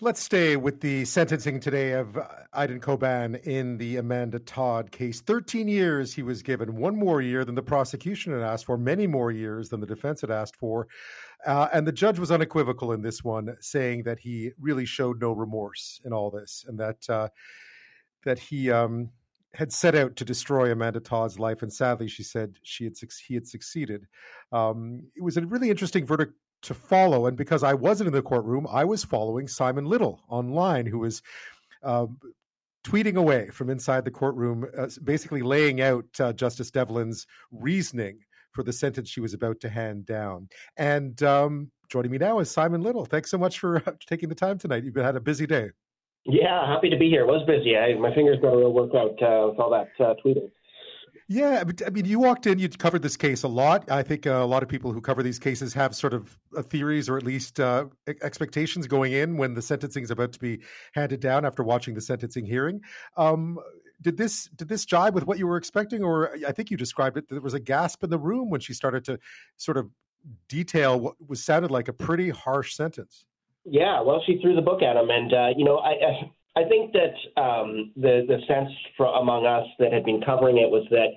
Let's stay with the sentencing today of uh, Aydin Coban in the Amanda Todd case. 13 years he was given, one more year than the prosecution had asked for, many more years than the defense had asked for. Uh, and the judge was unequivocal in this one, saying that he really showed no remorse in all this and that, uh, that he um, had set out to destroy Amanda Todd's life. And sadly, she said she had, he had succeeded. Um, it was a really interesting verdict to follow. And because I wasn't in the courtroom, I was following Simon Little online, who was uh, tweeting away from inside the courtroom, uh, basically laying out uh, Justice Devlin's reasoning for the sentence she was about to hand down. And um, joining me now is Simon Little. Thanks so much for taking the time tonight. You've had a busy day. Yeah, happy to be here. It was busy. I, my fingers got a real workout uh, with all that uh, tweeting. Yeah, I mean, you walked in, you covered this case a lot. I think uh, a lot of people who cover these cases have sort of uh, theories or at least uh, expectations going in when the sentencing is about to be handed down after watching the sentencing hearing. Um, did this did this jibe with what you were expecting, or I think you described it? There was a gasp in the room when she started to sort of detail what was sounded like a pretty harsh sentence. Yeah, well, she threw the book at him, and uh, you know, I, I I think that um, the the sense for, among us that had been covering it was that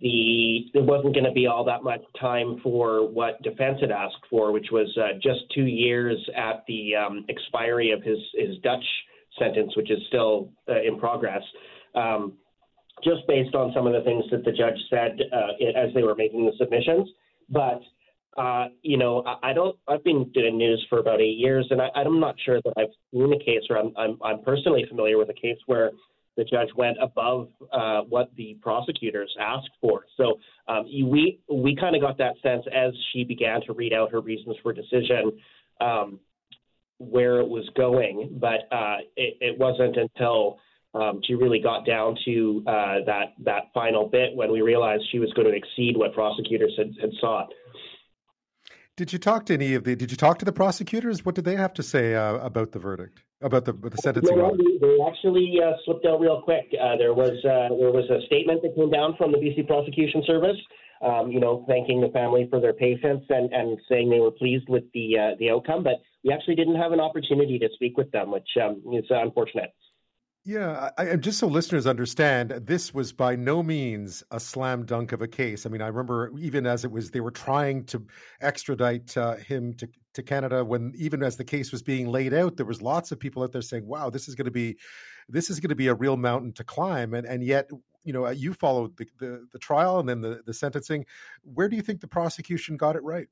the there wasn't going to be all that much time for what defense had asked for, which was uh, just two years at the um, expiry of his his Dutch sentence, which is still uh, in progress. Um, just based on some of the things that the judge said uh, as they were making the submissions, but uh, you know, I, I don't. I've been doing news for about eight years, and I, I'm not sure that I've seen a case, or I'm, I'm, I'm personally familiar with a case where the judge went above uh, what the prosecutors asked for. So um, we we kind of got that sense as she began to read out her reasons for decision um, where it was going, but uh, it, it wasn't until um, she really got down to uh, that that final bit when we realized she was going to exceed what prosecutors had, had sought. Did you talk to any of the? Did you talk to the prosecutors? What did they have to say uh, about the verdict, about the the sentencing? No, they, they actually uh, slipped out real quick. Uh, there was uh, there was a statement that came down from the BC Prosecution Service, um, you know, thanking the family for their patience and, and saying they were pleased with the uh, the outcome. But we actually didn't have an opportunity to speak with them, which um, is unfortunate. Yeah, I, just so listeners understand, this was by no means a slam dunk of a case. I mean, I remember even as it was, they were trying to extradite uh, him to, to Canada. When even as the case was being laid out, there was lots of people out there saying, "Wow, this is going to be, this is going to be a real mountain to climb." And and yet, you know, you followed the, the, the trial and then the the sentencing. Where do you think the prosecution got it right?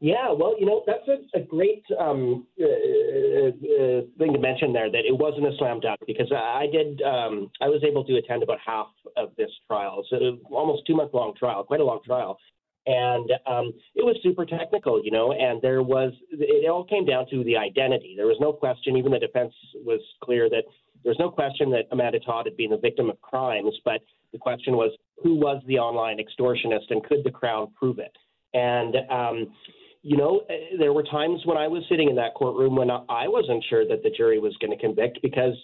Yeah, well, you know, that's a, a great um, uh, uh, thing to mention there that it wasn't a slam dunk because I did, um, I was able to attend about half of this trial. So almost two month long trial, quite a long trial. And um, it was super technical, you know, and there was, it all came down to the identity. There was no question, even the defense was clear that there was no question that Amanda Todd had been the victim of crimes, but the question was who was the online extortionist and could the Crown prove it? And, um, you know, eh, there were times when I was sitting in that courtroom when I wasn't sure that the jury was going to convict because,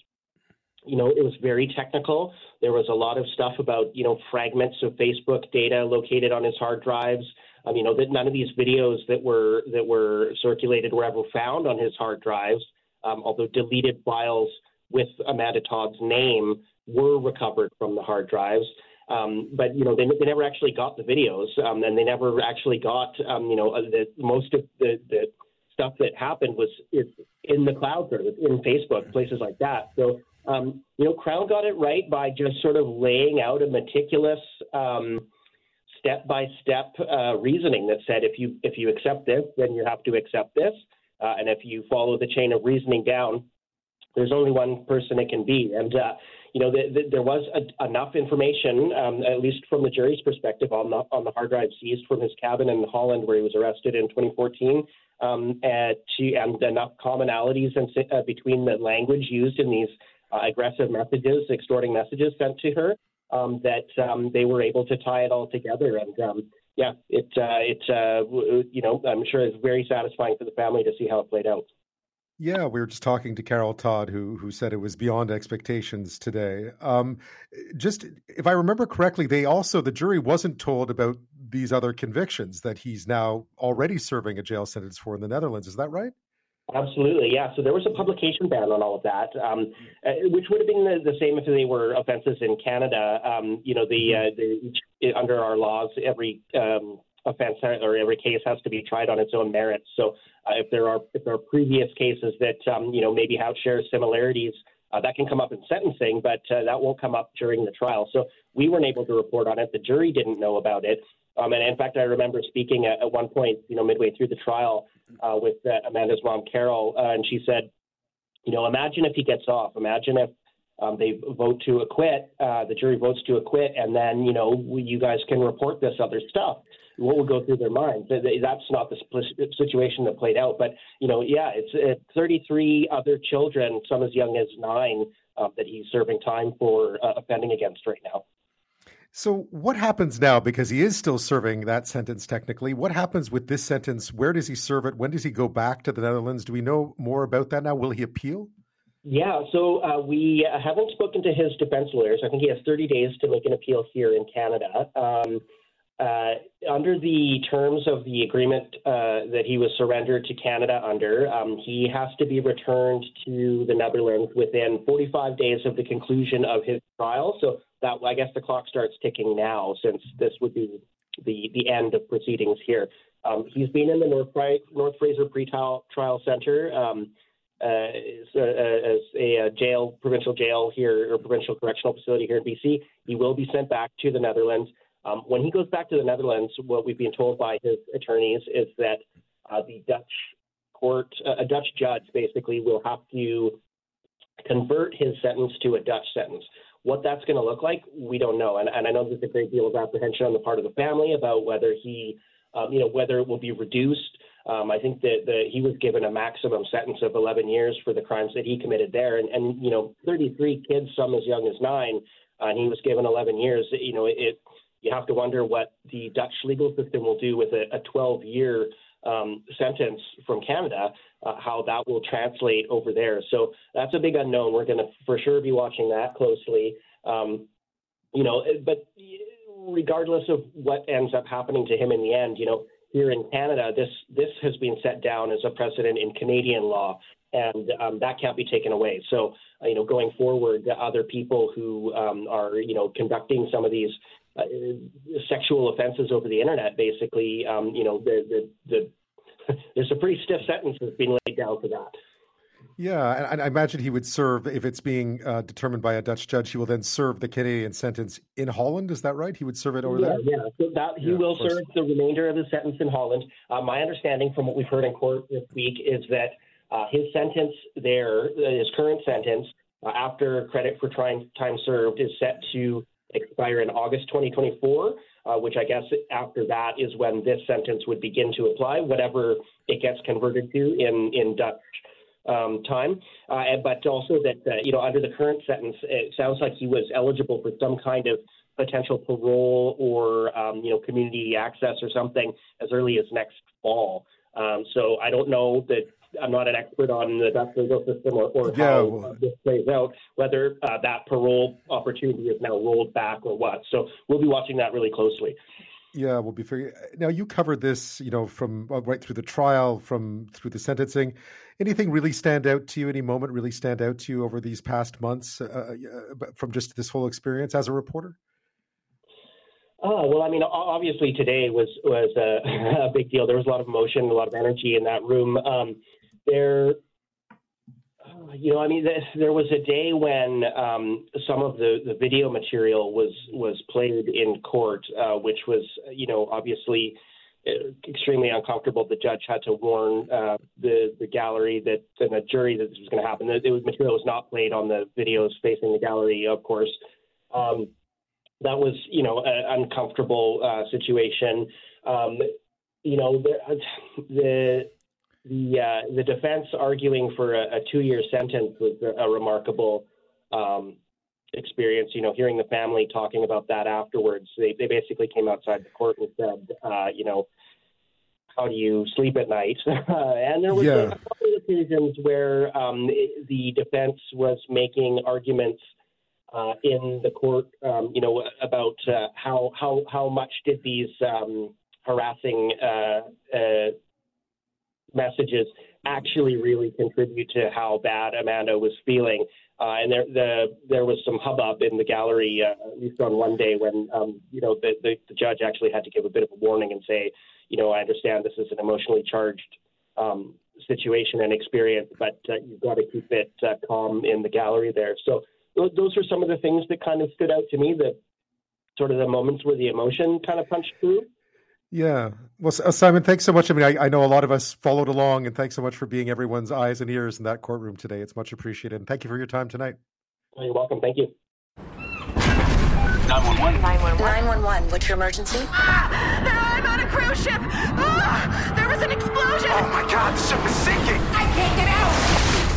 you know, it was very technical. There was a lot of stuff about, you know, fragments of Facebook data located on his hard drives. Um, you know, that none of these videos that were that were circulated were ever found on his hard drives. Um, although deleted files with Amanda Todd's name were recovered from the hard drives. Um, but you know, they, they never actually got the videos, um, and they never actually got um, you know uh, the most of the, the stuff that happened was in the cloud service, in Facebook, places like that. So um, you know, Crown got it right by just sort of laying out a meticulous. Um, step by step reasoning that said if you if you accept this then you have to accept this uh, and if you follow the chain of reasoning down there's only one person it can be and uh, you know, the, the, there was a, enough information, um, at least from the jury's perspective, on the on the hard drive seized from his cabin in Holland, where he was arrested in 2014, um, and, to, and enough commonalities uh, between the language used in these uh, aggressive messages, extorting messages sent to her, um, that um, they were able to tie it all together. And um, yeah, it uh, it uh, you know, I'm sure it's very satisfying for the family to see how it played out. Yeah, we were just talking to Carol Todd, who who said it was beyond expectations today. Um, just if I remember correctly, they also the jury wasn't told about these other convictions that he's now already serving a jail sentence for in the Netherlands. Is that right? Absolutely, yeah. So there was a publication ban on all of that, um, uh, which would have been the, the, same if they were offences in Canada. Um, you know, the, uh, the, under our laws, every offence or every case has to be tried on its own merits. So uh, if there are if there are previous cases that um, you know maybe have share similarities, uh, that can come up in sentencing, but uh, that won't come up during the trial. So we weren't able to report on it. The jury didn't know about it. Um, and in fact, I remember speaking at, at, one point, you know, midway through the trial uh, with uh, Amanda's mom, Carol, uh, and she said, you know, imagine if he gets off. Imagine if um, they vote to acquit, uh, the jury votes to acquit, and then, you know, you guys can report this other stuff. What would go through their minds? That's not the situation that played out. But, you know, yeah, it's, it's 33 other children, some as young as nine, uh, that he's serving time for uh, offending against right now. So, what happens now? Because he is still serving that sentence technically. What happens with this sentence? Where does he serve it? When does he go back to the Netherlands? Do we know more about that now? Will he appeal? Yeah, so uh, we haven't spoken to his defense lawyers. I think he has 30 days to make an appeal here in Canada. Um, uh, under the terms of the agreement uh, that he was surrendered to Canada under, um, he has to be returned to the Netherlands within 45 days of the conclusion of his trial. So that I guess the clock starts ticking now, since this would be the the end of proceedings here. Um, he's been in the North, North Fraser Pretrial Trial Center. Um, uh, as, a, as a, jail, provincial jail here, or provincial correctional facility here in BC. He will be sent back to the Netherlands. Um, when he goes back to the Netherlands, what we've been told by his attorneys is that uh, the Dutch court, uh, a Dutch judge basically will have to convert his sentence to a Dutch sentence. What that's going to look like, we don't know. And, and, I know there's a great deal of apprehension on the part of the family about whether he, um, you know, whether it will be reduced. Um, I think that, that he was given a maximum sentence of 11 years for the crimes that he committed there. And, and you know, 33 kids, some as young as nine, uh, and he was given 11 years. You know, it you have to wonder what the Dutch legal system will do with a 12 year um, sentence from Canada, uh, how that will translate over there. So that's a big unknown. We're going to for sure be watching that closely. Um, you know, but regardless of what ends up happening to him in the end, you know, here in Canada, this this has been set down as a precedent in Canadian law, and um, that can't be taken away. So, uh, you know, going forward, other people who um, are you know conducting some of these uh, sexual offenses over the internet, basically, um, you know, the, the, the, there's a pretty stiff sentence that's being laid down for that. Yeah, and I imagine he would serve if it's being uh, determined by a Dutch judge. He will then serve the Canadian sentence in Holland. Is that right? He would serve it over yeah, there. Yeah, so that he yeah, will serve the remainder of the sentence in Holland. Uh, my understanding from what we've heard in court this week is that uh, his sentence there, his current sentence, uh, after credit for time served, is set to expire in August 2024, uh, which I guess after that is when this sentence would begin to apply, whatever it gets converted to in, in Dutch um, time. Uh, but also that, uh, you know, under the current sentence, it sounds like he was eligible for some kind of potential parole or, um, you know, community access or something as early as next fall. Um, so I don't know that I'm not an expert on the Dutch legal system or, or yeah, how well, this plays out, whether uh, that parole opportunity is now rolled back or what. So we'll be watching that really closely. Yeah, we'll be figuring. Now you covered this, you know, from uh, right through the trial, from through the sentencing. Anything really stand out to you? Any moment really stand out to you over these past months uh, uh from just this whole experience as a reporter? Oh well, I mean, obviously today was was a, a, big deal. There was a lot of emotion, a lot of energy in that room. Um, there, you know, I mean, there was a day when um, some of the, the video material was was played in court, uh, which was, you know, obviously uh, extremely uncomfortable. The judge had to warn uh, the the gallery that and the jury that this was going to happen. The, material was not played on the videos facing the gallery, of course. Um, that was, you know, an uncomfortable uh, situation. Um, you know, the, the the uh, the defense arguing for a, a two year sentence was a, remarkable um, experience. You know, hearing the family talking about that afterwards, they they basically came outside the court and said, uh, you know, how do you sleep at night? and there was yeah. a couple of occasions where um, the defense was making arguments. Uh, in the court, um, you know, about uh, how how how much did these um, harassing uh, uh, messages actually really contribute to how bad Amanda was feeling. Uh, and there, the, there was some hubbub in the gallery, uh, at least on one day when, um, you know, the, the, the, judge actually had to give a bit of a warning and say, you know, I understand this is an emotionally charged um, situation and experience, but uh, you've got to keep it uh, calm in the gallery there. So those are some of the things that kind of stood out to me, that sort of the moments where the emotion kind of punched through. Yeah. Well, uh, Simon, thanks so much. I mean, I, I, know a lot of us followed along, and thanks so much for being everyone's eyes and ears in that courtroom today. It's much appreciated. And thank you for your time tonight. You're welcome. Thank you. 911. 911. 911. What's your emergency? Ah, I'm on a cruise ship. Ah, there was an explosion. Oh my God, the ship is sinking. I can't get out.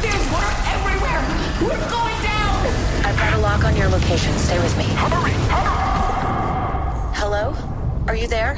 There's water everywhere. We're going down. I've got a lock on your location. Stay with me. Hurry, hurry. Hello? Are you there?